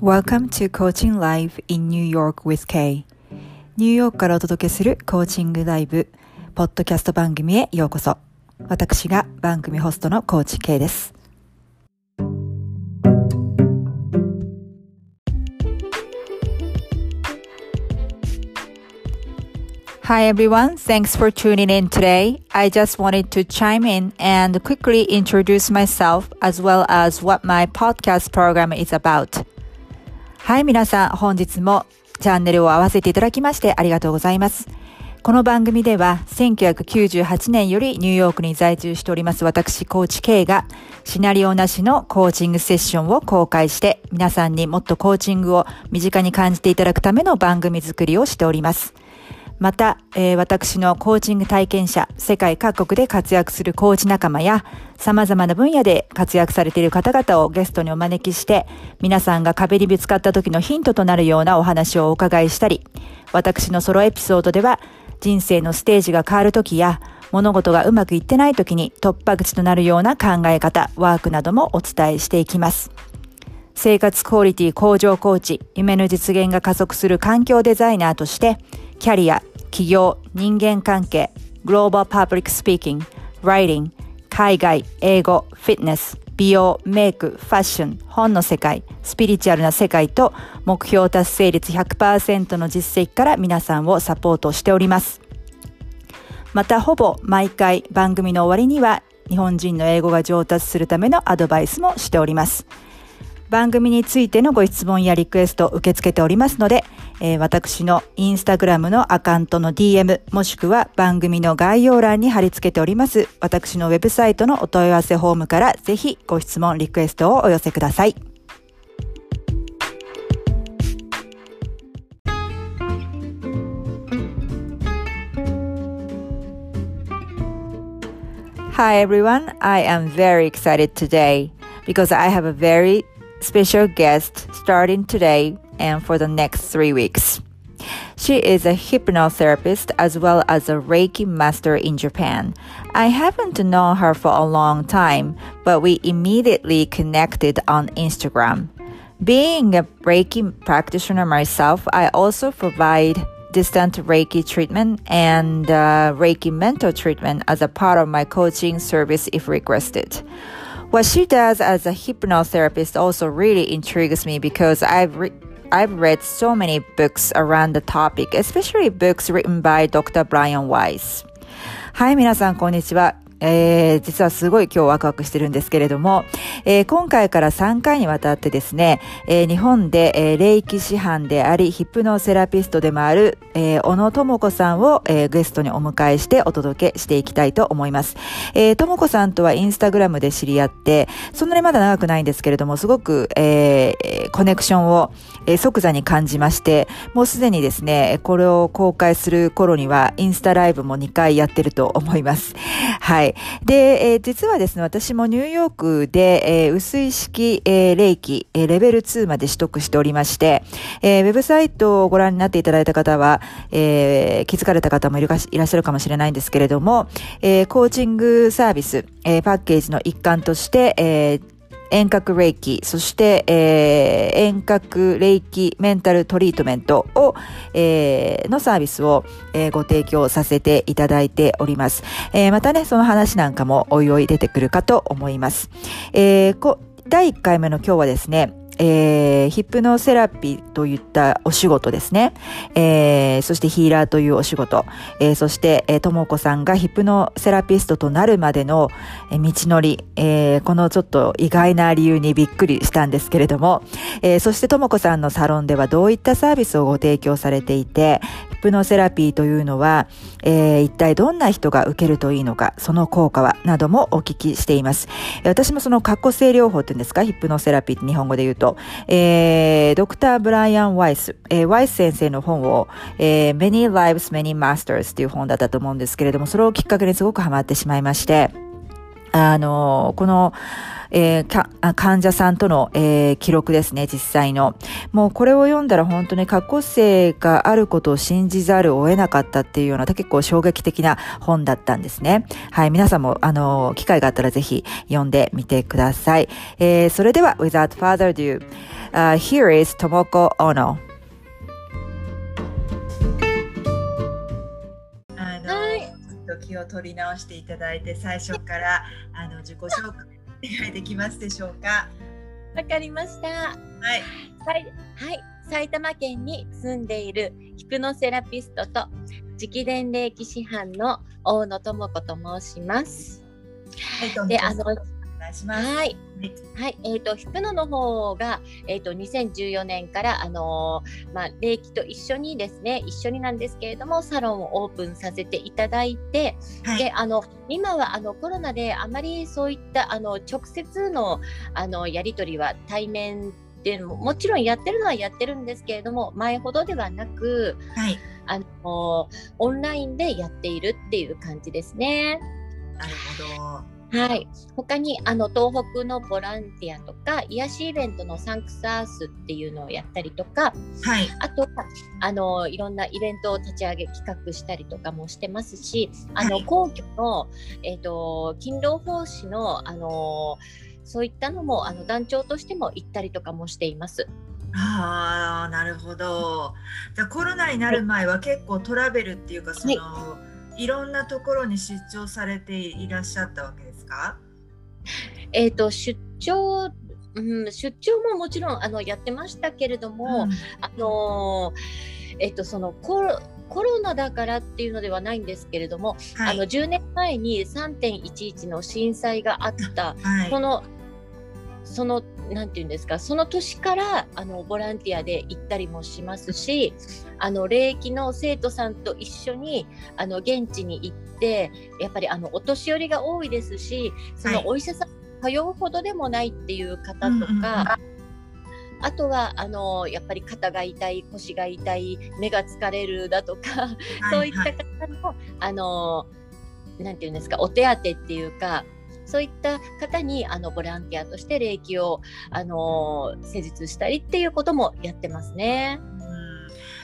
Welcome to Coaching Live in New York with Kay ニューヨークからお届けするコーチングライブポッドキャスト番組へようこそ私が番組ホストのコーチ K です Hi everyone, thanks for tuning in today. I just wanted to chime in and quickly introduce myself as well as what my podcast program is about. はい、皆さん、本日もチャンネルを合わせていただきましてありがとうございます。この番組では1998年よりニューヨークに在住しております私、コーチ K がシナリオなしのコーチングセッションを公開して皆さんにもっとコーチングを身近に感じていただくための番組作りをしております。また、えー、私のコーチング体験者、世界各国で活躍するコーチ仲間や、様々な分野で活躍されている方々をゲストにお招きして、皆さんが壁にぶつかった時のヒントとなるようなお話をお伺いしたり、私のソロエピソードでは、人生のステージが変わる時や、物事がうまくいってない時に突破口となるような考え方、ワークなどもお伝えしていきます。生活クオリティ向上コーチ、夢の実現が加速する環境デザイナーとして、キャリア、起業、人間関係、グローバルパブリックスピーキング、ライティング、海外、英語、フィットネス、美容、メイク、ファッション、本の世界、スピリチュアルな世界と目標達成率100%の実績から皆さんをサポートしております。またほぼ毎回番組の終わりには日本人の英語が上達するためのアドバイスもしております。番組についてのご質問やリクエストを受け付けておりますので、えー、私のインスタグラムのアカウントの DM もしくは番組の概要欄に貼り付けております私のウェブサイトのお問い合わせフォームからぜひご質問、リクエストをお寄せください。Hi everyone, I am very excited today because I have a very special guest starting today and for the next three weeks. She is a hypnotherapist as well as a Reiki master in Japan. I haven't known her for a long time, but we immediately connected on Instagram. Being a Reiki practitioner myself, I also provide distant Reiki treatment and uh, Reiki mental treatment as a part of my coaching service if requested. What she does as a hypnotherapist also really intrigues me because I've re- I've read so many books around the topic, especially books written by Dr. Brian Weiss. はい、皆さん、こんにちは。 えー、実はすごい今日ワクワクしてるんですけれども、えー、今回から3回にわたってですね、えー、日本で、えー、霊気師範であり、ヒップノセラピストでもある、えー、小野智子さんを、えー、ゲストにお迎えしてお届けしていきたいと思います。えー、智子さんとはインスタグラムで知り合って、そんなにまだ長くないんですけれども、すごく、えー、コネクションを、えー、即座に感じまして、もうすでにですね、これを公開する頃には、インスタライブも2回やってると思います。はい。で、えー、実はですね、私もニューヨークで、えー、薄い式、えー、霊気、えー、レベル2まで取得しておりまして、えー、ウェブサイトをご覧になっていただいた方は、えー、気づかれた方もいらっしゃるかもしれないんですけれども、えー、コーチングサービス、えー、パッケージの一環として、えー、遠隔霊気、そして、えー、遠隔霊気メンタルトリートメントを、えー、のサービスを、えー、ご提供させていただいております。えー、またね、その話なんかもおいおい出てくるかと思います。えー、こ第1回目の今日はですね、えー、ヒップノセラピーといったお仕事ですね。えー、そしてヒーラーというお仕事。えー、そして、えー、ともこさんがヒップノセラピストとなるまでの、えー、道のり、えー、このちょっと意外な理由にびっくりしたんですけれども、えー、そしてともこさんのサロンではどういったサービスをご提供されていて、ヒップノセラピーというのは、えー、一体どんな人が受けるといいのか、その効果は、などもお聞きしています。私もその過去性療法っていうんですか、ヒップノセラピーって日本語で言うと、えー、ドクター・ブライアン・ワイス、えー、ワイス先生の本を、えー、Many Lives, Many Masters っていう本だったと思うんですけれども、それをきっかけにすごくハマってしまいまして、あの、この、えー、患者さんとの、えー、記録ですね、実際の。もうこれを読んだら本当に過去性があることを信じざるを得なかったっていうような結構衝撃的な本だったんですね。はい、皆さんもあの、機会があったらぜひ読んでみてください。えー、それでは、without further ado、uh, here is Tomoko Ono. 気を取り直していただいて最初からあの自己紹介お願いできますでしょうか？わかりました。はい。はい、はい、埼玉県に住んでいるヒプノセラピストと直伝霊気師範の大野智子と申します。はい、で、あの願いします。はい。はい。えっ、ー、と、ヒプノの方が、えっ、ー、と、2014年から、あのー、まあ、霊気と一緒にですね、一緒になんですけれども、サロンをオープンさせていただいて、はい、で、あの、今は、あの、コロナであまりそういった、あの、直接の、あの、やり取りは対面っていうのももちろんやってるのはやってるんですけれども前ほどではなく、はい、あのオンラインでやっているっていう感じですね。なるほど。はい、他にあの東北のボランティアとか癒しイベントのサンクスアースっていうのをやったりとか、はい、あとあのいろんなイベントを立ち上げ企画したりとかもしてますしあの、はい、皇居の、えーと、勤労奉仕のあのそういったのもあの団長としても行ったりとかもしています。ああなるほど。じゃコロナになる前は結構トラベルっていうかその、はい。いろんなところに出張されていらっしゃったわけですか？えっ、ー、と出張うん、出張ももちろんあのやってましたけれども、うん、あのえっ、ー、とそのコロコロナだからっていうのではないんですけれども、はい、あの10年前に3.11の震災があった、はい、そのそのなんて言うんですかその年からあのボランティアで行ったりもしますしあの霊気の生徒さんと一緒にあの現地に行ってやっぱりあのお年寄りが多いですしそのお医者さん通うほどでもないっていう方とか、あとはあのやっぱり肩が痛い腰が痛い目が疲れるだとか、はい、そういった方のあのなんていうんですかお手当っていうかそういった方にあのボランティアとして霊気をあの施術したりっていうこともやってますね。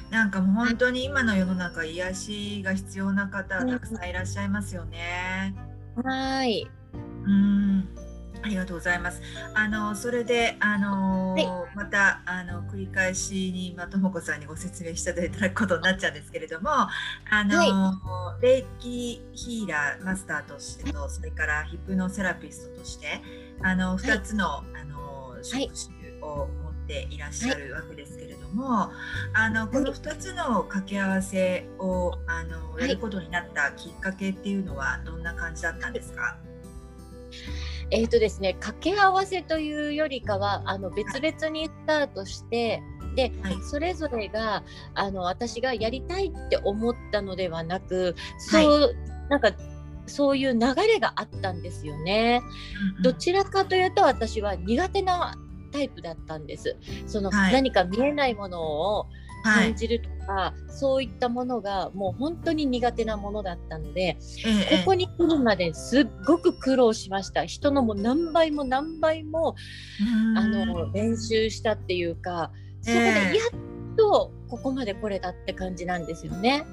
なんかもう本当に今の世の中癒しが必要な方たくさんいらっしゃいますよね。はい。うんありがとうございます。あのそれであの、はい、またあの繰り返しにまともこさんにご説明していただくことになっちゃうんですけれども、あの、はい、霊気ヒーラーマスターとしてと、それからヒプノセラピストとしてあの2つの、はい、あの職種を持っていらっしゃるわけですけれども、あのこの2つの掛け合わせをあのやることになったきっかけっていうのはどんな感じだったんですか？えーとですね、掛け合わせというよりかはあの別々にスタートして、で、はい、それぞれがあの私がやりたいって思ったのではなくそう、はい、なんかそういう流れがあったんですよね。うんうん、どちらかというと私は苦手なタイプだったんです。その、はい、何か見えないものを感じるとか、はい、そういったものがもう本当に苦手なものだったので、えここに来るまですっごく苦労しました。人のも何倍も何倍もあの練習したっていうかそこでやっとここまで来れたって感じなんですよね。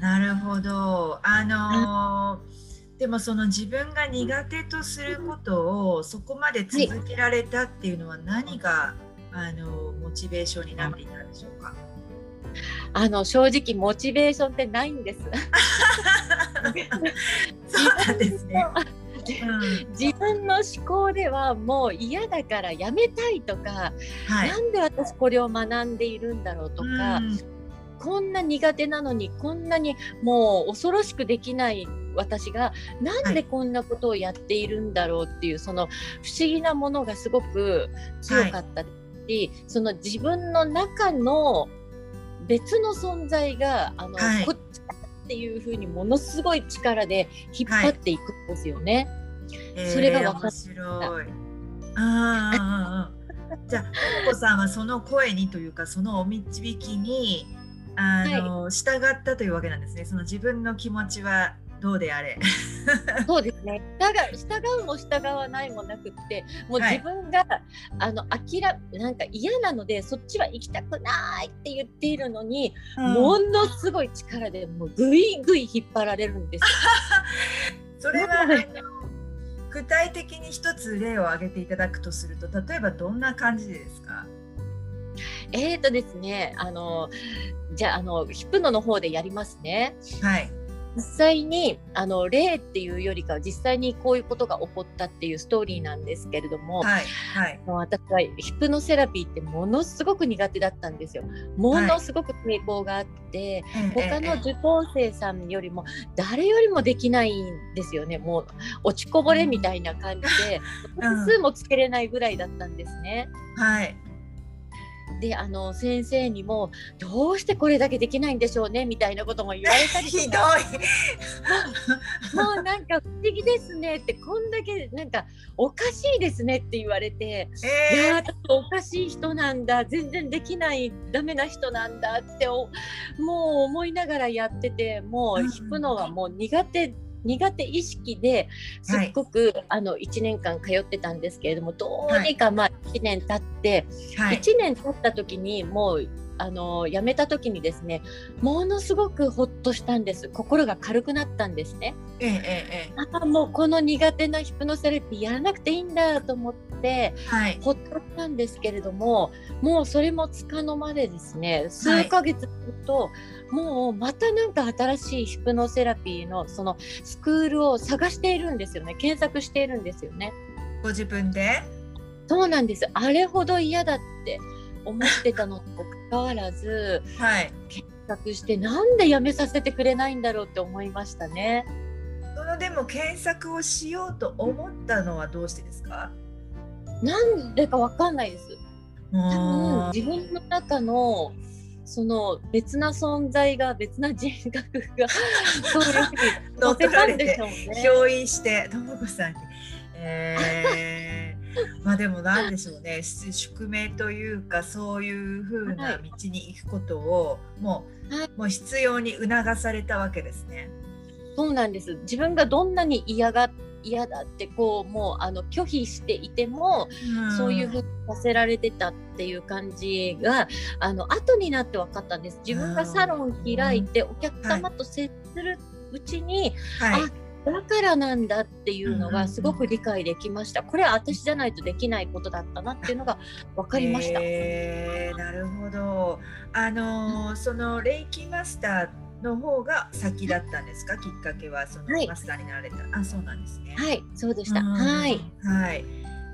なるほど。あのー、でもその自分が苦手とすることをそこまで続けられたっていうのは何が、あのモチベーションになっていたんでしょうか？あの正直モチベーションってないんです。そうなんですね。自分の思考ではもう嫌だからやめたいとか、はい、なんで私これを学んでいるんだろうとか、うん、こんな苦手なのにこんなにもう恐ろしくできない私がなんでこんなことをやっているんだろうっていう、はい、その不思議なものがすごく強かったし、その自分の中の別の存在があの、はい、こっちっていうふうにものすごい力で引っ張っていくんですよね。はい、それが分かった。あじゃあ、ともこさんはその声にというか、そのお導きにあの、はい、従ったというわけなんですね。その自分の気持ちはどうであれ。そうですね。従従うも従わないもなくってもうはい。自分が、あの諦めなんか嫌なのでそっちは行きたくないって言っているのに、ものすごい力でもうぐいぐい引っ張られるんです。よ。それは具体的に一つ例を挙げていただくとすると例えばどんな感じですか？えーとですねあのじゃああのヒプノの方でやりますね。はい実際にあの例っていうよりかは実際にこういうことが起こったっていうストーリーなんですけれども、はいはい私はヒプノセラピーってものすごく苦手だったんですよ。ものすごく抵抗があって、他の受講生さんよりも誰よりもできないんですよね。もう落ちこぼれみたいな感じで、う 数もつけれないぐらいだったんですね。はいであの先生にも「どうしてこれだけできないんでしょうね」みたいなことも言われたりと ひどかい。もうなんか不思議ですね。ってこんだけなんかおかしいですねって言われて。いえやーちょっとおかしい人なんだ。全然できないダメな人なんだっておもう思いながらやっててもうんう弾くのはもう苦手苦手意識ですっごく、あの1年間通ってたんですけれどもどうにかまあ1年経って、ーはい。1年経った時にもうあの辞めた時にですねものすごくほっとしたんです。心が軽くなったんですね。えええええあもうこの苦手なヒプノセラピーやらなくていいんだと思って。えはい。ほっとしたんですけれどももうそれもつかの間でですね数ヶ月すると、もうまたなんか新しいヒプノセラピーのそのスクールを探しているんですよね。検索しているんですよね。ご自分で？そうなんです。あれほど嫌だって思ってたのにもかかわらずはい検索してなんでやめさせてくれないんだろうって思いましたね。そのでも検索をしようと思ったのはどうしてですか？なんでかわかんないです。多分多自分の中のその別な存在が別な人格が そういうふうに乗せたんでしょうね。憑依してともこさんに。えー、まあでもなんでしょうね。し宿命というかそういう風な道に行くことをもう,、はい。もう必要に促されたわけですね。そうなんです。自分がどんなに嫌が嫌だってこうもうあの拒否していても、そういうふうにさせられてたっていう感じがあの後になって分かったんです。自分がサロン開いてお客様と接するうちに、はい、だからなんだっていうのうんうんうんがすごく理解できました。これは私じゃないとできないことだったなっていうのが分かりました。えーなるほど。あのーそのレイキマスターの方が先だったんですか？きっかけはそのはいマスターになられた。あそうなんですね。はい、そうでした。うんはい。はい。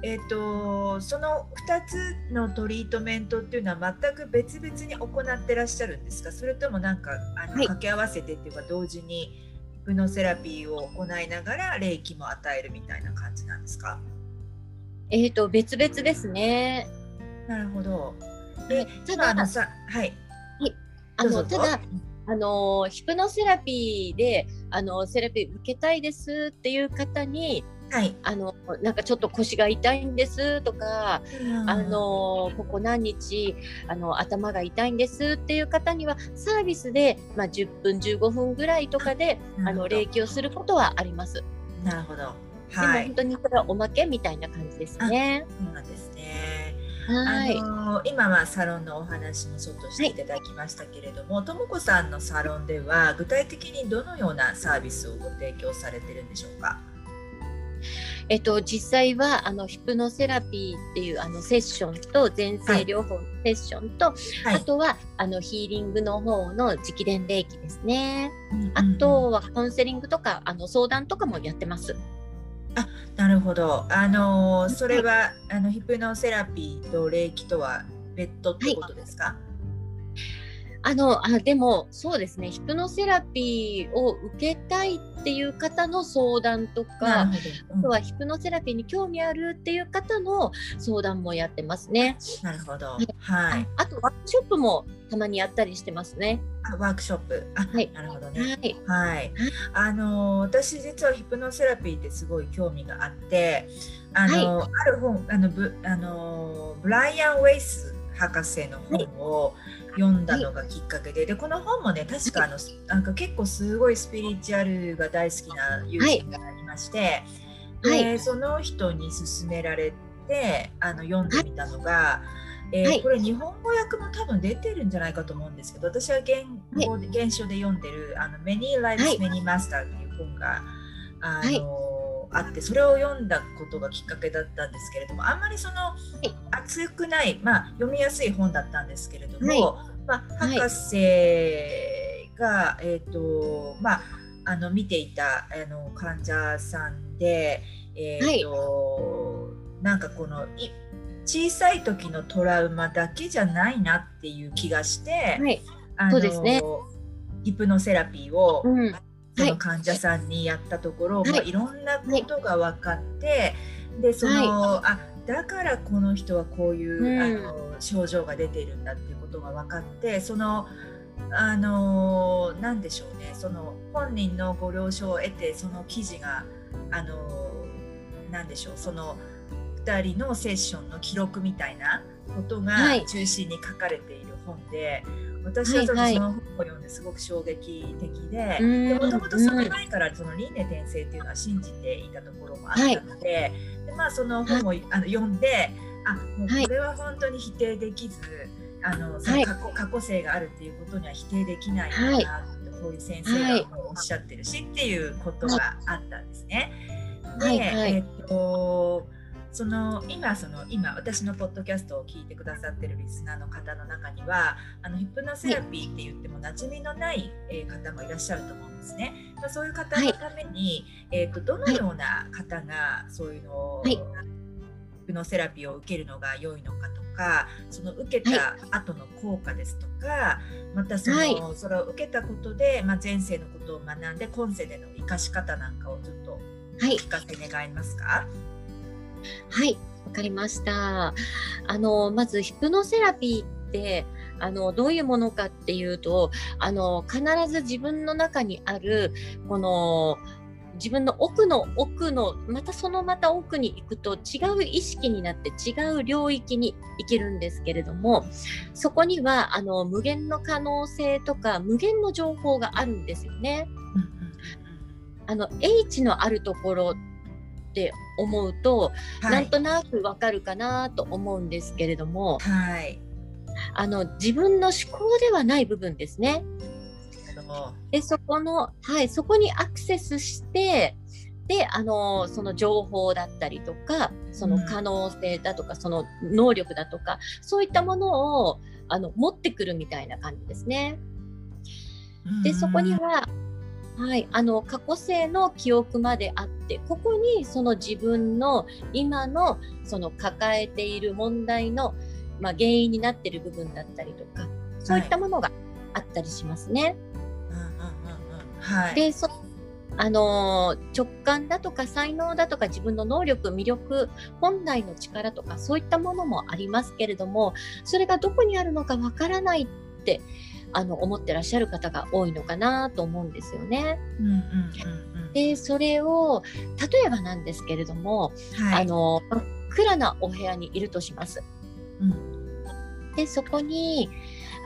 えっ、とその2つのトリートメントっていうのは全く別々に行ってらっしゃるんですか？それともなんかあの、はい掛け合わせてっていうか同時にヒプノセラピーを行いながら霊気も与えるみたいな感じなんですか？えっ、と別々ですね。なるほど。ではいただ今あのさはいあどうぞのただあのヒプノセラピーであのセラピー受けたいですっていう方にはい。あのなんかちょっと腰が痛いんですとか、あのここ何日あの頭が痛いんですっていう方にはサービスで、まあ、10分15分ぐらいとかであの霊気をすることはあります。なるほど。でもはい本。当にそれはおまけみたいな感じですね。そうなんですね。はい。あの今はサロンのお話もちょっとしていただきましたけれども、ともこさんのサロンでは具体的にどのようなサービスをご提供されてるんでしょうか？えっと、実際はあのヒプノセラピーっていうあのセッションと前世療法のセッションと、はいあとはあのヒーリングの方の直伝霊気ですね。あうんうんとはカウンセリングとかあの相談とかもやってます。なるほど。あのそれはあのヒプノセラピーと霊気とは別途ってことですか？あのあでもそうですねヒプノセラピーを受けたいっていう方の相談とかなるほど。あとはヒプノセラピーに興味あるっていう方の相談もやってますね。なるほどはい。はい。あとワークショップもたまにやったりしてますね。あワークショップ。あ、はいなるほどはね。い。はい、あの私実はヒプノセラピーってすごい興味があってあの、ある本あのブあのブライアン・ウェイス博士の本を読んだのがきっかけで、はい、でこの本もね確かあのなんか結構すごいスピリチュアルが大好きな友人がありまして、はい、でその人に勧められてあの読んでみたのが。えーはい、これ日本語訳も多分出てるんじゃないかと思うんですけど私は原語、はい、原書で読んでる「あの Many Lives、Many Master」っていう本があの、あってそれを読んだことがきっかけだったんですけれどもあんまりその、熱くない、まあ、読みやすい本だったんですけれども、まあ、博士が、えっ、ー、とまああの見ていたあの患者さんで、えーとなんかこのい小さい時のトラウマだけじゃないなっていう気がして、はい、あの、ね、ヒプノセラピーを、うん、その患者さんにやったところ、はい。まあ、いろんなことが分かって、でその、はい、あだからこの人はこういう、うん、あの症状が出ているんだっていうことが分かってそのあの何でしょうねその本人のご了承を得てその記事があの何でしょうその2人のセッションの記録みたいなことが中心に書かれている本で、はい、私はちょっとその本を読んですごく衝撃的でもともとその前からその輪廻転生っていうのは信じていたところもあったのではい、でまあ、その本をあの読んであもうこれは本当に否定できず、あのその過去,、過去性があるっていうことには否定できないんだなって、こういう先生がおっしゃってるしっていうことがあったんですね。で、えっとその今その今私のポッドキャストを聞いてくださってるリスナーの方の中にはあのヒプノセラピーって言っても馴染みのない、えー、方もいらっしゃると思うんですね。まあ、そういう方のために、はい、えーと、どのような方がそういうのを、はい、ヒプノセラピーを受けるのが良いのかとかその受けた後の効果ですとか、はい、またその、はい、それを受けたことで、まあ、前世のことを学んで今世での生かし方なんかをちょっとお聞かせ願えますか、はいはい、わかりました。あの、まずヒプノセラピーって、あの、どういうものかっていうと、あの、必ず自分の中にある、この、自分の奥の奥のまたそのまた奥に行くと違う意識になって違う領域に行けるんですけれどもそこにはあの無限の可能性とか無限の情報があるんですよね。あの H のあるところって思うと、はい、なんとなくわかるかなと思うんですけれども、はい、あの自分の思考ではない部分ですね。でそこの、はい、そこにアクセスしてであのその情報だったりとかその可能性だとか、うん、その能力だとかそういったものをあの持ってくるみたいな感じですね。でそこにははい、あの過去性の記憶まであってここにその自分の今のその抱えている問題の、まあ、原因になっている部分だったりとかそういったものがあったりしますね。でそあの直感だとか才能だとか自分の能力魅力本来の力とかそういったものもありますけれどもそれがどこにあるのかわからないってあの思ってらっしゃる方が多いのかなと思うんですよね。うんうんうんうん、でそれを例えばなんですけれども、はい、あの真っ暗なお部屋にいるとします。うん、でそこに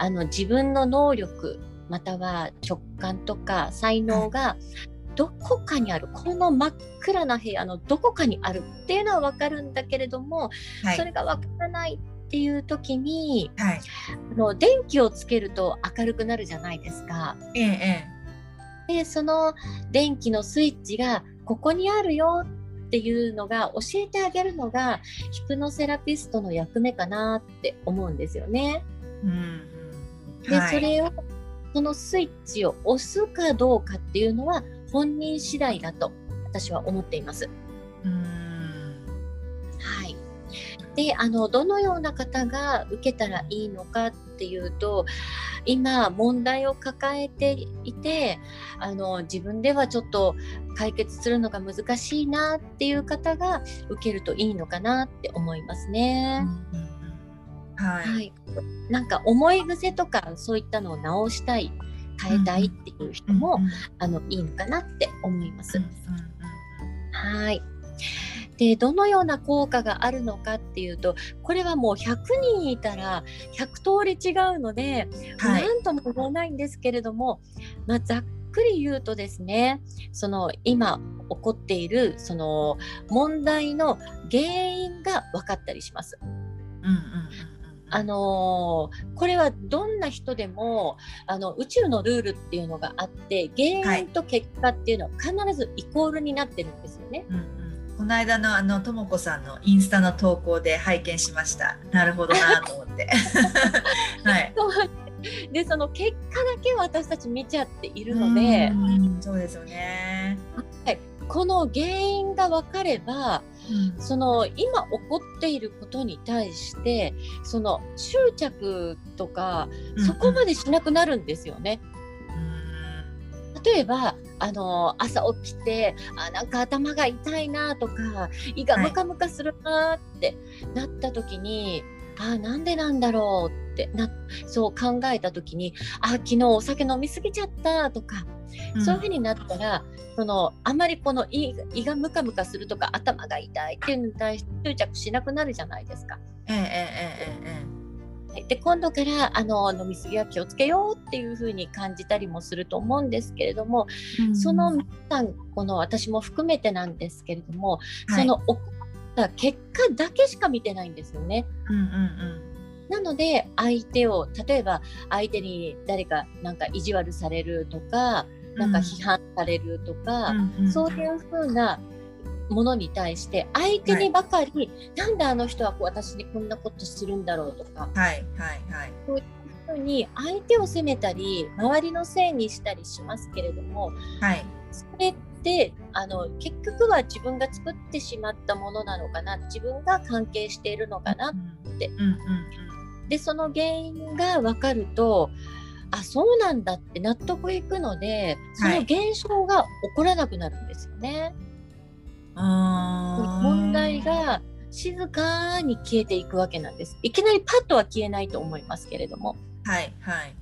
あの自分の能力または直感とか才能がどこかにある、この真っ暗な部屋のどこかにあるっていうのは分かるんだけれども、はい、それが分からないっていう時に、はい、あの電気をつけると明るくなるじゃないですか。ええ、でその電気のスイッチがここにあるよっていうのが教えてあげるのがヒプノセラピストの役目かなって思うんですよね。うん、で、はい、それをそのスイッチを押すかどうかっていうのは本人次第だと私は思っています。であのどのような方が受けたらいいのかっていうと今問題を抱えていてあの自分ではちょっと解決するのが難しいなっていう方が受けるといいのかなって思いますね。はい、はい、なんか思い癖とかそういったのを直したい変えたいっていう人も、うんうん、あのいいのかなって思います。うんうん、はいでどのような効果があるのかっていうとこれはもう100人いたら100通り違うので、はい、何とも言えないんですけれども、まあ、ざっくり言うとですねその今起こっているその問題の原因が分かったりします。うんうんあのー、これはどんな人でもあの宇宙のルールっていうのがあって原因と結果っていうのは必ずイコールになってるんですよね。はいこの間のあのとも子さんのインスタの投稿で拝見しました。なるほどなと思って。はい。でその結果だけ私たち見ちゃっているので、そうですよね。はい。この原因が分かればその今起こっていることに対してその執着とかそこまでしなくなるんですよね。例えばあの朝起きてあなんか頭が痛いなとか胃がムカムカするなってなった時に、はい、あなんでなんだろうってなそう考えた時にあ昨日お酒飲みすぎちゃったとかそういうふうになったら、そのあまりこの胃胃がムカムカするとか頭が痛いっていうのに対して執着しなくなるじゃないですか。えええ。で今度からあの飲み過ぎは気をつけようっていうふうに感じたりもすると思うんですけれども、うん、その皆さんこの私も含めてなんですけれども、はい、その起こった結果だけしか見てないんですよね。うんうんうん。なので相手を例えば相手に誰かなんか意地悪されるとかなんか批判されるとか、うん、そういうふうなものに対して相手にばかり、はい、なんであの人は私にこんなことするんだろうとか、はいはいはい、そういうふうに相手を責めたり周りのせいにしたりしますけれども、はい、それってあの結局は自分が作ってしまったものなのかな。自分が関係しているのかなって。うんうんうん、でその原因が分かるとあそうなんだって納得いくのでその現象が起こらなくなるんですよね。はい、問題が静かに消えていくわけなんです。いきなりパッとは消えないと思いますけれども。はいはい。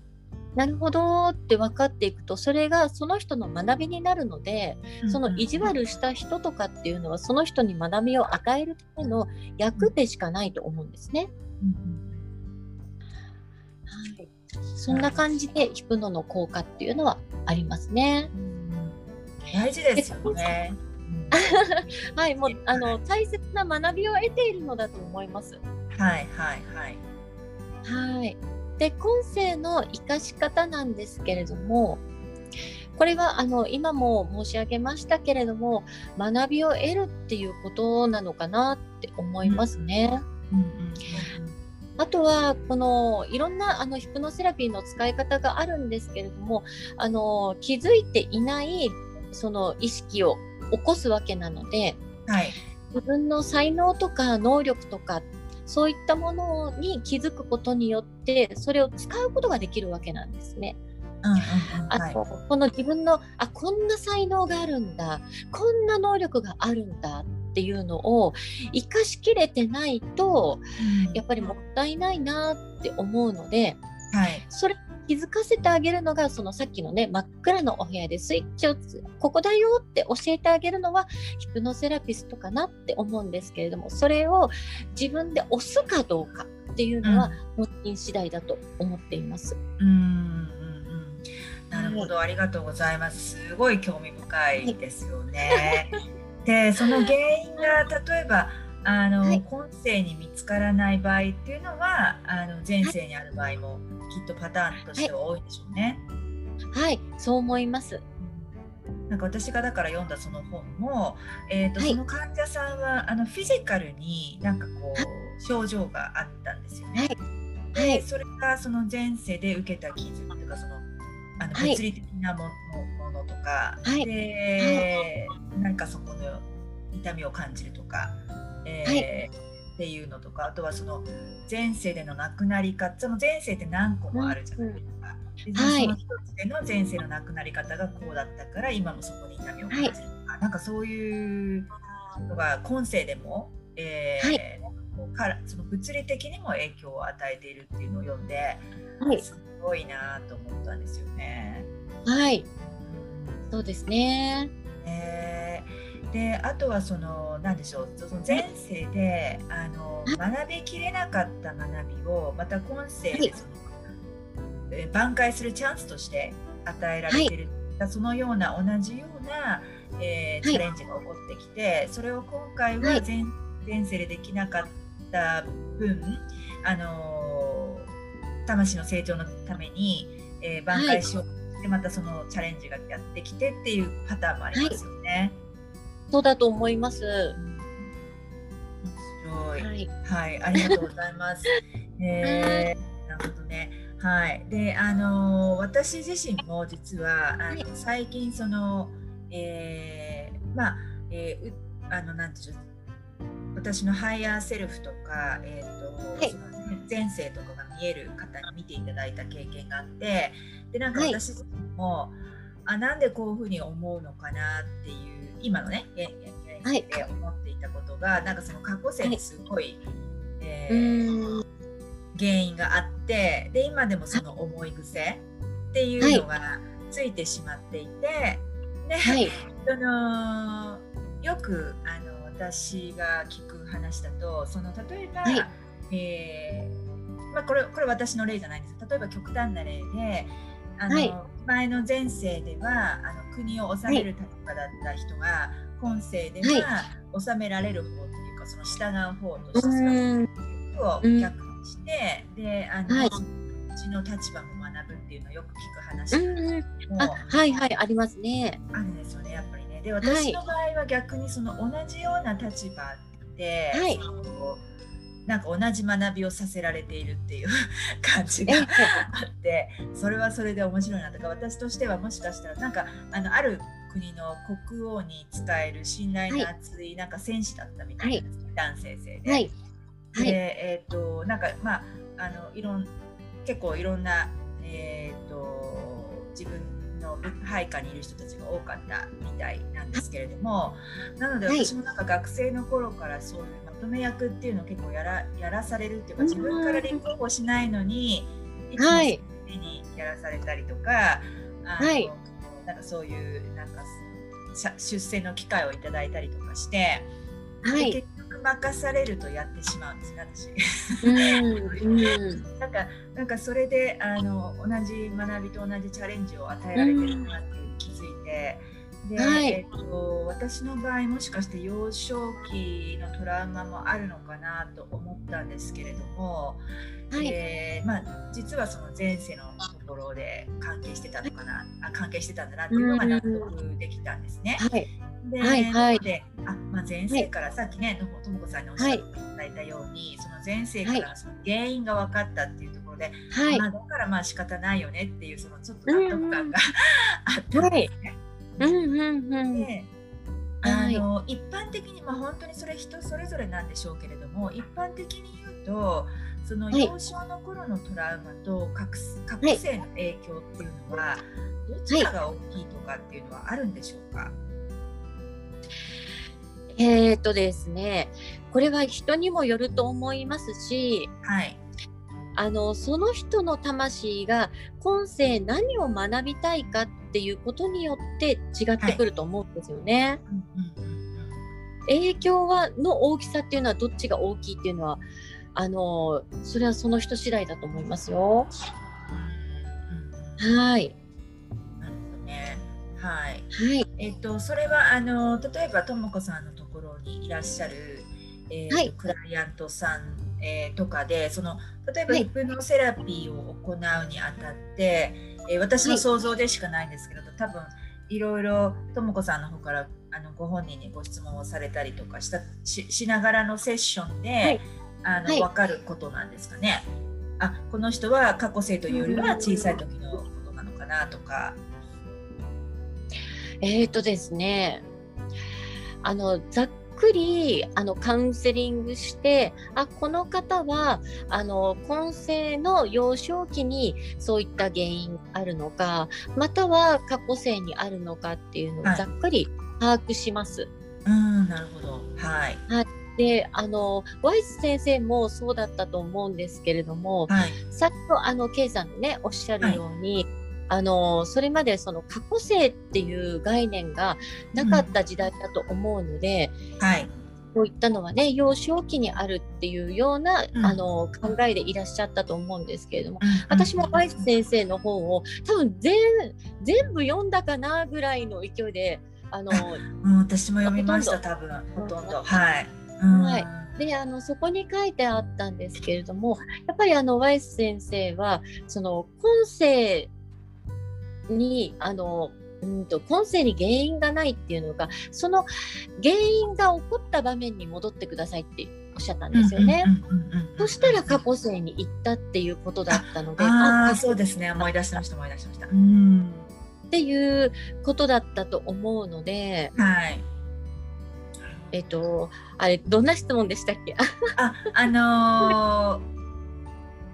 なるほどって分かっていくとそれがその人の学びになるので、その意地悪した人とかっていうのはその人に学びを与えるための役でしかないと思うんですね。はい、そんな感じでヒプノの効果っていうのはありますね。大事ですよね。はい、もうあの大切な学びを得ているのだと思います。はいはいはい。はい。で今世の生かし方なんですけれども、これはあの今も申し上げましたけれども、学びを得るっていうことなのかなって思いますね。うんうんうんあとはこのいろんなあのヒプノセラピーの使い方があるんですけれどもあの気づいていないその意識を起こすわけなので、はい、自分の才能とか能力とかそういったものに気づくことによってそれを使うことができるわけなんですね。あと、この自分のあこんな才能があるんだこんな能力があるんだっていうのを生かしきれてないと、うん、やっぱりもったいないなって思うので、はい、それ気づかせてあげるのがそのさっきのね真っ暗のお部屋でスイッチをここだよって教えてあげるのはヒプノセラピストかなって思うんですけれどもそれを自分で押すかどうかっていうのは本人次第だと思っています。うんなるほど、ありがとうございます。すごい興味深いですよね。は いでその原因が例えばあの、はい、今世に見つからない場合っていうのはあの前世にある場合もきっとパターンとしては多いでしょうね。はい、はい、そう思います。なんか私がだから読んだその本も、えーと、はい、その患者さんはあのフィジカルになんかこう症状があったんですよね。はい、でそれがその前世で受けた傷とかそのあの物理的なもの,、とか、はい、で、はい、なんかそこの痛みを感じるとか、えー、はい、っていうのとかあとはその前世での亡くなり方その前世って何個もあるじゃないですか。うん、でその一つでの前世の亡くなり方がこうだったから今もそこに痛みを感じるとか、なんかそういうのが今世でも、えーからその物理的にも影響を与えているっていうのを読んで、はい、すごいなと思ったんですよね。はい、そうですね。え。ーであとはその何でしょうその前世であの学びきれなかった学びをまた今世でその、え挽回するチャンスとして与えられてい。る、そのような同じような、えーチャレンジが起こってきてそれを今回は前,、前世でできなかった分あの魂の成長のために、えー挽回しようとして、またそのチャレンジがやってきてっていうパターンもありますよね。そうだと思います。面白い。はい。はい、ありがとうございます。えー、なるほどね。はい。で、あの私自身も実はあの、はい最近その、えー、まあ、えーうあのなんていう。私の higher self とか、えーとはい前世とかが見える方に見ていただいた経験があってでなんかはい私自身も、あなんでこういうふうに思うのかなっていう今のね現現はい現世で思っていたことが、なんかその過去世にすごい、えうーーん。原因があってで今でもその思い癖っていうのがついてしまっていて、ではい。そのよくあの私が聞く話だとその例えば、はいえーまあ、これこれ私の例じゃないんです例えば極端な例であの、はい前の前世ではあの国を治める立場だった人が、今世では治められる方っていうかその従う方としてうーん。をうん逆にして、であの、はいうちの立場も学ぶっていうのをよく聞くう話ん。もあ、はいはいありますね。あるんですよねやっぱりね。で私の場合は逆にその同じような立場で、はいなんか同じ学びをさせられているっていう 感じえがあってそれはそれで面白いなとか私としてはもしかしたらなんかあのある国の国王に仕える信頼の厚いなんか戦士だったみたいなんです、男性性で。はい。で、はい。えっ、となんかまああのいろん結構いろんなえっ、と自分の配下にいる人たちが多かったみたいなんですけれども、なのではい私もなんか学生の頃からそういうまとめ役っていうのを結構やらやらされるっていうか自分から立候補しないのにいつもはい先生にやらされたりとか、あのはいなんかそういうなんかさ出世の機会をいただいたりとかして。はい。で結局任されるとやってしまうんですね私。うん。うん。なんかなんかそれであの同じ学びと同じチャレンジを与えられてるなっていう気づいて、で、はいえっと、私の場合もしかして幼少期のトラウマもあるのかなと思ったんですけれども、はい。えーまあ、実はその前世のところで関係してたのかなあ関係してたんだなっていうのが納得できたんですね。はい。で、はいはいであ、まあ、前世からさっきね、ともこさんにおっしゃっていただいたように、その前世からその原因が分かったっていうところで、はいま。あ、だからまあ仕方ないよねっていうそのちょっと納得感が あったんですね。うん。うん。うん。であの一般的に、まあ、本当にそれ人それぞれなんでしょうけれども一般的に言うとそのはい幼少の頃のトラウマと過去過去性の影響っていうのは、どちらが大きいとかっていうのはあるんでしょうか、えーっとですね、これは人にもよると思いますし、はいあのその人の魂が今世何を学びたいかっていうことによって違ってくると思うんですよね。うんうんうん影響はの大きさっていうのはどっちが大きいっていうのはあのそれはその人次第だと思いますよ。はいなるほどね。はい。はいえっとそれはあの例えばともこさんのところにいらっしゃる、えーとはいクライアントさん、えーとかでその例えばはい。ヒプノセラピーを行うにあたって、えー私の想像でしかないんですけれど、多分いろいろともこさんの方からあのご本人にご質問をされたりとかしたししながらのセッションで、はい。あのはい。分かることなんですかね。あこの人は過去性というよりは小さい時のことなのかなとか。えーっとですね。あのざっくりあのカウンセリングしてあこの方はあの今世の幼少期にそういった原因あるのかまたは過去世にあるのかっていうのをはいざっくり把握します。うん、なるほど。はい。であのワイズ先生もそうだったと思うんですけれどもはい。さっきあのケイさんのねおっしゃるように、あのそれまでその過去性っていう概念がなかった時代だと思うので、うん、はい。こういったのはね幼少期にあるっていうような、うん、あの考えでいらっしゃったと思うんですけれども、うん、私もバイス先生の本を多分全全部読んだかなぐらいの勢いであの、うん、私も読みました多分ほとんど。はい、はい。であのそこに書いてあったんですけれどもやっぱりあのワイス先生はその今世にあのうんと今世に原因がないっていうのがその原因が起こった場面に戻ってくださいっておっしゃったんですよね。そしたら過去世に行ったっていうことだったのでああそうですね思い出しました思い出しました。うんっていうことだったと思うので。はいえっと、あれ、どんな質問でしたっけ？あ、あのー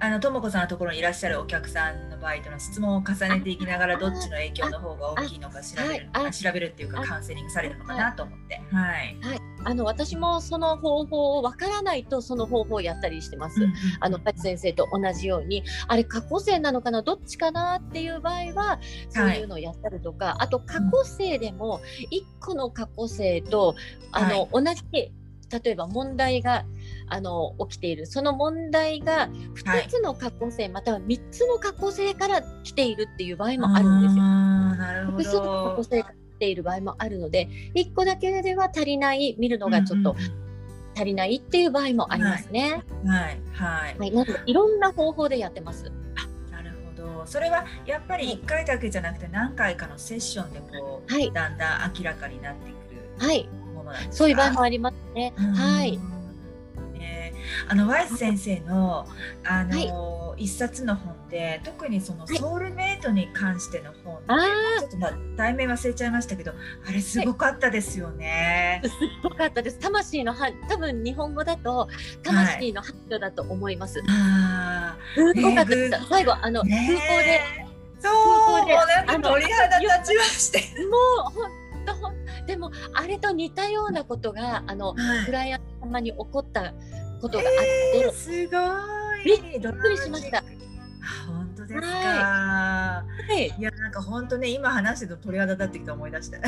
あのとも子さんのところにいらっしゃるお客さんの場合との質問を重ねていきながらどっちの影響の方が大きいのか調べる調べるっていうかカウンセリングされるのかなと思って。はい、はい、あの私もその方法をわからないとその方法をやったりしてます。うんうん、あのパチ先生と同じようにあれ過去性なのかなどっちかなっていう場合はそういうのをやったりとか、はい、あと過去性でも1個の過去性とあの、はい、同じ例えば問題があの起きているその問題が2つの過去性、はい、または3つの過去性から来ているっていう場合もあるんですよ。複数の過去性から来ている場合もあるので1個だけでは足りない見るのがちょっと、足りないっていう場合もありますね。はい、はい、はい、なのでいろんな方法でやってます。なるほど。それはやっぱり1回だけじゃなくて何回かのセッションでこう、はい、だんだん明らかになってくる。はい。そういう場合もありますね。はい。あのワイス先生のあの、はい、一冊の本で特にそのソウルメイトに関しての本で、はい、ちょっとまあ題名忘れちゃいましたけどあれすごかったですよね。はい、すごかったです。魂のは多分日本語だと魂の発表だと思います。あすごかったです。最後あの、空港で。そう空港で鳥肌立ちまして。もう本当本でもあれと似たようなことがあの、はい、クライアント様に起こったことがあって、えー、すごいびっくりしました。本当ですか。はい。いやなんか本当ね今話してると鳥肌立ってきて思い出して。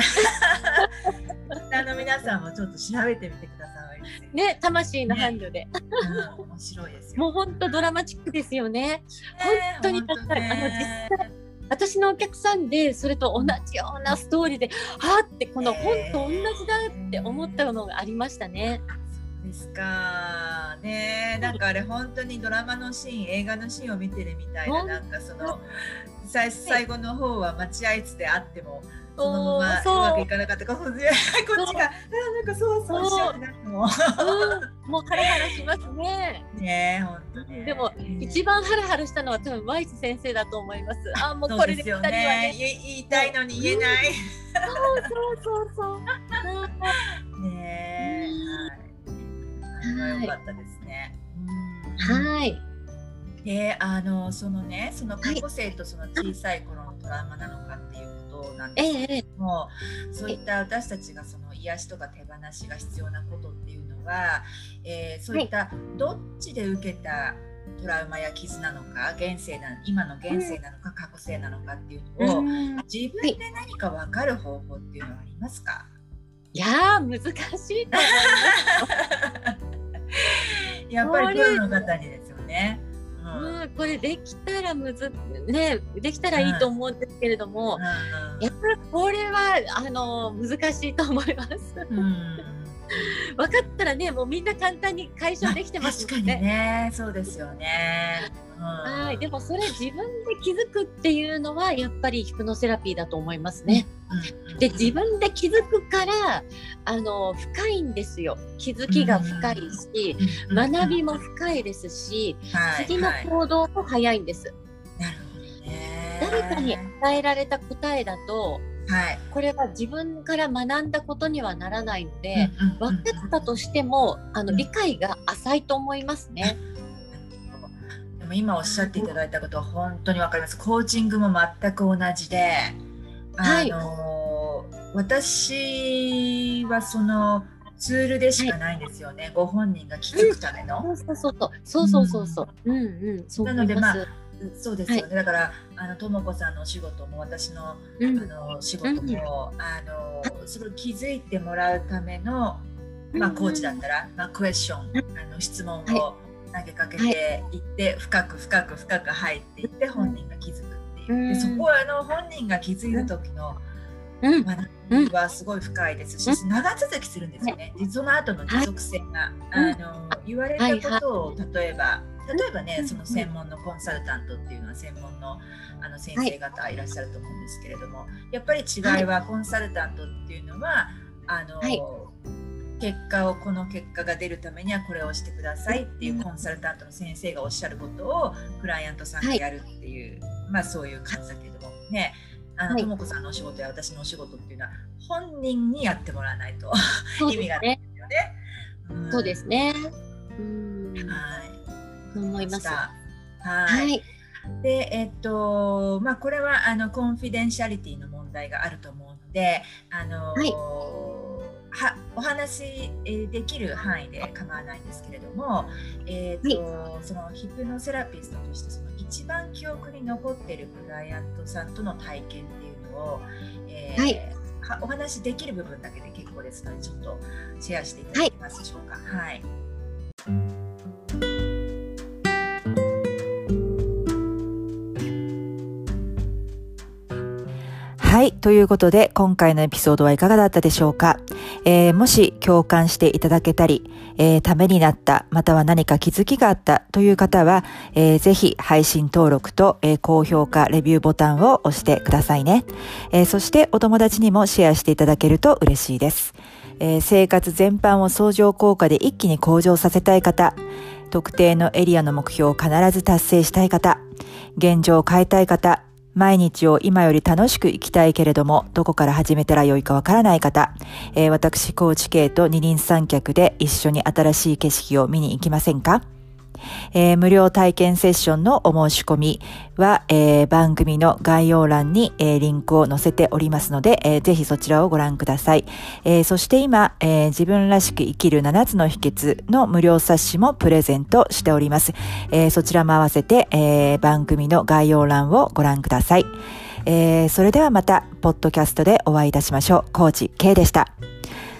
あの皆さんもちょっと調べてみてください。ね魂の伴侶で、ねうん。面白いですよ。もう本当ドラマチックですよね。本当に高い、あの実際。私のお客さんでそれと同じようなストーリーではあってこの本と同じだって思ったのがありましたね。ですかね。なんかあれ本当にドラマのシーン映画のシーンを見てるみたいななんかその最最後の方は待合室であってもそのままう。まくいかなかった。かこっちがなんかそうそうしようってなっても。もうハラハラしますね。ね本当ね。でも、一番ハラハラしたのは多分ワイス先生だと思います。あもうこれで二人はね。言いたいのに言えない。そうそうそうそう。ねはい。が良かったですね。はい。であのそのねその過去性とその小さい頃のトラウマなのかっていうことなんですけども、ええ、そういった私たちがその癒しとか手放しが必要なことっていうのは、えー、そういったどっちで受けたトラウマや傷なのか現世な今の現世なのか過去性なのかっていうのを、自分で何か分かる方法っていうのはありますか、い。や難しいと思います。やっぱりプロの方にですよね。うん、これできたらむずねできたらいいと思うんですけれども、うん、やっぱりこれはあの難しいと思います。うん 分かったらねもうみんな簡単に解消できてますもんね。ねそうですよね。はい、でもそれ自分で気づくっていうのはやっぱりヒプノセラピーだと思いますね。で自分で気づくからあの深いんですよ。気づきが深いし、学びも深いですし、次の行動も早いんです。なるほどね、誰かに与えられた答えだとはい、これは自分から学んだことにはならないので、分かったとしてもあの理解が浅いと思いますね。でも今おっしゃっていただいたことは本当に分かります。コーチングも全く同じで、あの、はい、私はそのツールでしかないんですよね、はい、ご本人が気づくための。そうそうそう。そうそうそうそう。うん。うん。なのでまあそうですよね、はい、だからあのとも子さんのお仕事も私の,、うん、あの仕事も、うん、あのすごい気づいてもらうための、まあ、コーチだったら、まあ、クエスチョン、あの質問を投げかけてい。って、深く深く深く入っていって本人が気づくっていう、でそこはあの本人が気づいた時の学びはすごい深いですし、長続きするんですよね。でその後の持続性が、あの言われたことを例えば例えばねその専門のコンサルタントっていうのは専門のあの先生方いらっしゃると思うんですけれども、やっぱり違いはコンサルタントっていうのはあの、結果をこの結果が出るためにはこれをしてくださいっていうコンサルタントの先生がおっしゃることをクライアントさんがやるっていう、まあそういう感じだけどもねあの、とも子さんのお仕事や私のお仕事っていうのは本人にやってもらわないと意味がないですよね。そうですね。うんはい。思います。はい。で、えっと、まあ、これはあのコンフィデンシャリティの問題があると思うので、あの、はい、はお話できる範囲で構わないんですけれども、えーと、はい、そのヒプノセラピストとしてその一番記憶に残っているクライアントさんとの体験っていうのを、えー、はい、お話できる部分だけで結構ですのでちょっとシェアしていただけますでしょうか？はい、はいい。ということで、今回のエピソードはいかがだったでしょうか、えー、もし共感していただけたり、えー、ためになった、または何か気づきがあったという方は、えー、ぜひ配信登録と、えー、高評価、レビューボタンを押してくださいね。えー、そしてお友達にもシェアしていただけると嬉しいです。えー、生活全般を相乗効果で一気に向上させたい方、特定のエリアの目標を必ず達成したい方、現状を変えたい方、毎日を今より楽しく生きたいけれども、どこから始めたらよいかわからない方、えー、私、高知系と二輪三脚で一緒に新しい景色を見に行きませんか？えー、無料体験セッションのお申し込みは、えー、番組の概要欄に、えー、リンクを載せておりますので、えぜひそちらをご覧ください。えそして今、え自分らしく生きる7つの秘訣の無料冊子もプレゼントしております。えそちらも合わせて、え番組の概要欄をご覧ください。えそれではまた、ポッドキャストでお会いいたしましょう。コーチ K でした。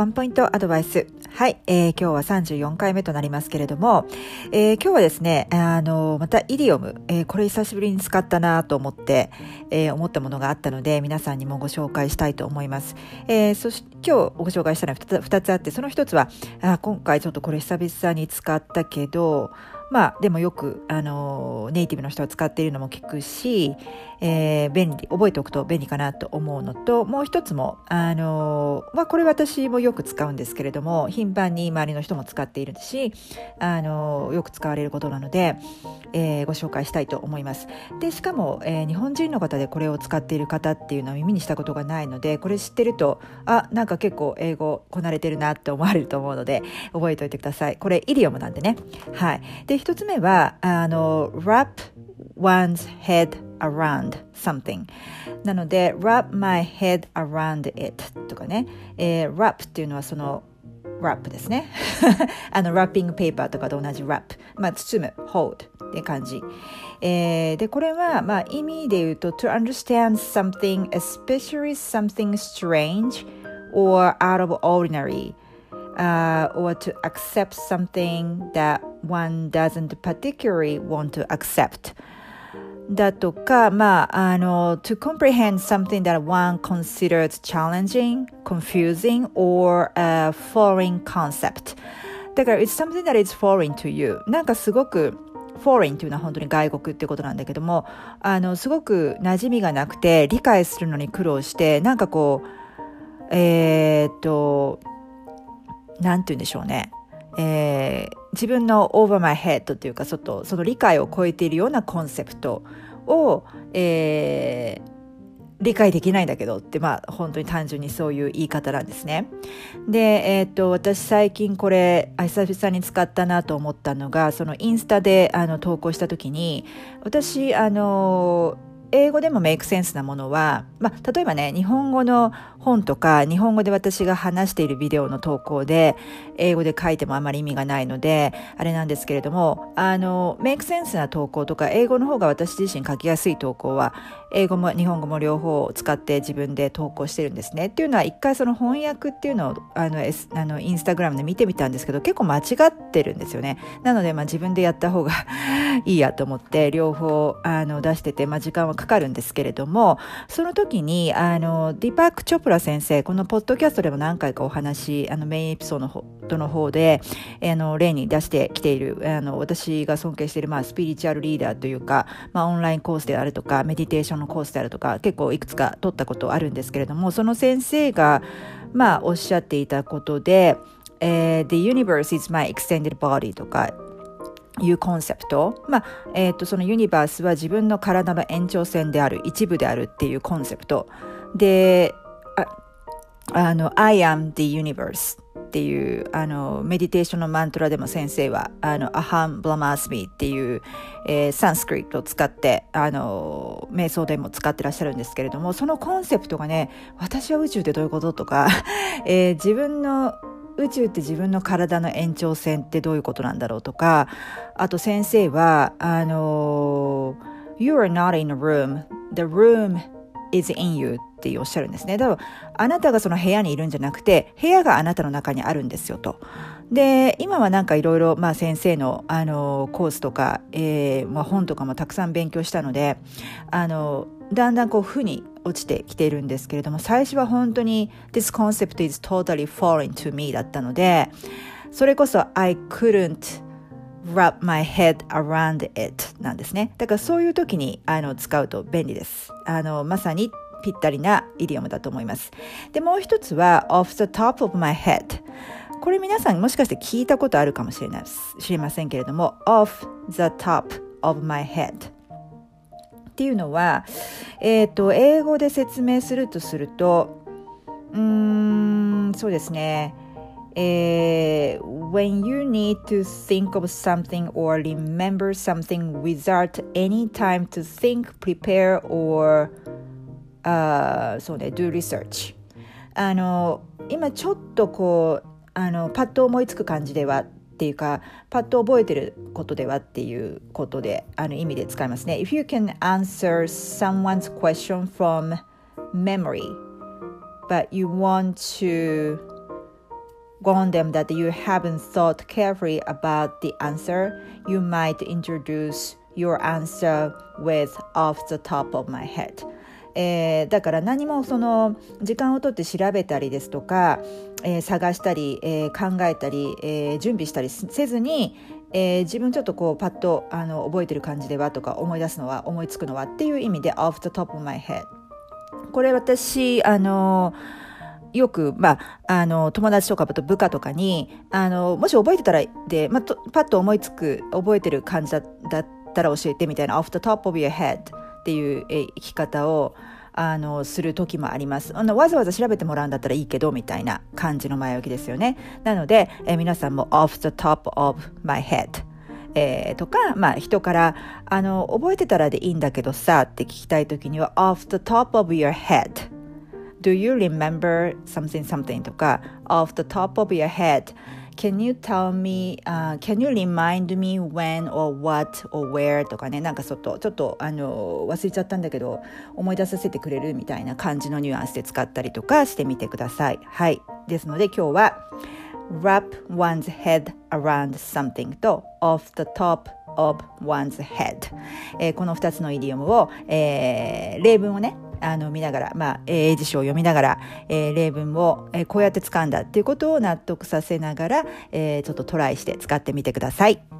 ワンポイントアドバイス。はい、えー、今日は34回目となりますけれども、えー、今日はですね、あの、またイディオム、えー、これ久しぶりに使ったなと思って、えー、思ったものがあったので、皆さんにもご紹介したいと思います。えー、そして今日ご紹介したのは 2, 2つあって、その1つはあ、今回ちょっとこれ久々に使ったけど、まあでもよくあのネイティブの人が使っているのも聞くし、えー、便利覚えておくと便利かなと思うのともう一つもあのまあこれ私もよく使うんですけれども頻繁に周りの人も使っているしあのよく使われることなので、えー、ご紹介したいと思います。でしかも、えー、日本人の方でこれを使っている方っていうのは耳にしたことがないのでこれ知ってるとあなんか結構英語こなれてるなって思われると思うので覚えておいてください。これイディオムなんでね。はい。で一つ目は、あの、wrap one's head around something なので wrap my head around it とかね、えー、wrap っていうのはその wrap ですねあのラッピングペーパーとかと同じ wrap まあ包む hold って感じ、えー、でこれはまあ意味で言うと to understand something especially something strange or out of ordinary uh, or to accept something that one doesn't particularly want to accept だとか、まあ、あの、to comprehend something that one considers challenging, confusing, or a foreign concept. だから、it's something that is foreign to you. なんかすごく、foreign っていうのは本当に外国ってことなんだけども、あの、すごく馴染みがなくて、理解するのに苦労して、なんかこう、えー、っと、なんて言うんでしょうね。えー、自分の over my head というか外その理解を超えているようなコンセプトを、え理解できないんだけどって、まあ、本当に単純にそういう言い方なんですね。で、えっ、と、私最近これ、久々に使ったなと思ったのが、そのインスタであの投稿した時に、私、あの、英語でもメイクセンスなものは、まあ、例えばね、日本語の本とか、日本語で私が話しているビデオの投稿で、英語で書いてもあまり意味がないので、あれなんですけれども、あの、メイクセンスな投稿とか、英語の方が私自身書きやすい投稿は、英語も日本語も両方を使って自分で投稿してるんですね。っていうのは、一回その翻訳っていうのを、あの、S、あのインスタグラムで見てみたんですけど、結構間違ってるんですよね。なので、まあ自分でやった方が いいやと思って、両方、あの、出してて、まあ時間はかかるんですけれども、その時に、あの、ディパーク・チョプラ先生、このポッドキャストでも何回かお話、あの、メインエピソードのドの方で、あの、例に出してきている、あの、私が尊敬している、まあ、スピリチュアルリーダーというか、まあ、オンラインコースであるとか、メディテーションのコースであるとか、結構いくつか取ったことあるんですけれども、その先生が、まあ、おっしゃっていたことで、えー、The universe is my extended body とか、いうコンセプト。まあ、えっ、ー、と、そのユニバースは自分の体の延長線である、一部であるっていうコンセプト。で、あの、I am the universe っていう、あの、メディテーションのマントラでも先生は、あの、アハン・ブラマースミーっていう、えー、サンスクリットを使って、あの、瞑想でも使ってらっしゃるんですけれども、そのコンセプトがね、私は宇宙ってどういうこととか、えー、自分の宇宙って自分の体の延長線ってどういうことなんだろうとか、あと先生は、あの、You are not in a room. The room is in you っておっしゃるんですね。だからあなたがその部屋にいるんじゃなくて、部屋があなたの中にあるんですよと。で、今はなんかいろいろ、まあ先生の、あの、コースとか、えー、まあ本とかもたくさん勉強したので、あの、だんだんこう負に落ちてきているんですけれども、最初は本当に This concept is totally foreign to me だったので、それこそ I couldn't wrap my head around it なんですね。だからそういう時にあの使うと便利です。あの、まさにぴったりなイディオムだと思います。で、もう一つは off the top of my head。これ皆さんもしかして聞いたことあるかもしれない知りませんけれども off the top of my head っていうのは、えっ、ー、と、英語で説明するとすると、うーん、そうですね。えー、when you need to think of something or remember something without any time to think, prepare or、uh, そうね、do research あの今ちょっとこうあのパッと思いつく感じではっていうかパッと覚えてることではっていうことであの意味で使いますね If you can answer someone's question from memory but you want to warn them that you haven't thought carefully about the answer, you might introduce your answer with off the top of my head. えー、だから何もその時間をとって調べたりですとか、えー、探したり、えー、考えたり、えー、準備したりせずに、えー、自分ちょっとこうパッとあの覚えてる感じではとか思い出すのは思いつくのはっていう意味で off the top of my head これ私あのーよく、まあ、あの、友達とか部下とかに、あの、もし覚えてたら、で、まあ、パッと思いつく、覚えてる感じだったら教えてみたいな、off the top of your head っていう生き方を、あの、する時もあります。あの、わざわざ調べてもらうんだったらいいけど、みたいな感じの前置きですよね。なので、え皆さんも off the top of my head えー、とか、まあ、人から、あの、覚えてたらでいいんだけどさ、って聞きたいときには、off the top of your head Do you remember something something とか off the top of your head Can you tell me、uh, Can you remind me when or what or where とかねなんかちょっとちょっとあの忘れちゃったんだけど思い出させてくれるみたいな感じのニュアンスで使ったりとかしてみてくださいはいですので今日は wrap one's head around something と off the top of one's head、えー、この2つのイディオムを、えー、例文をねあの見ながら、まあ、英辞書を読みながら、えー、例文を、えー、こうやって掴んだっていうことを納得させながら、えー、ちょっとトライして使ってみてください。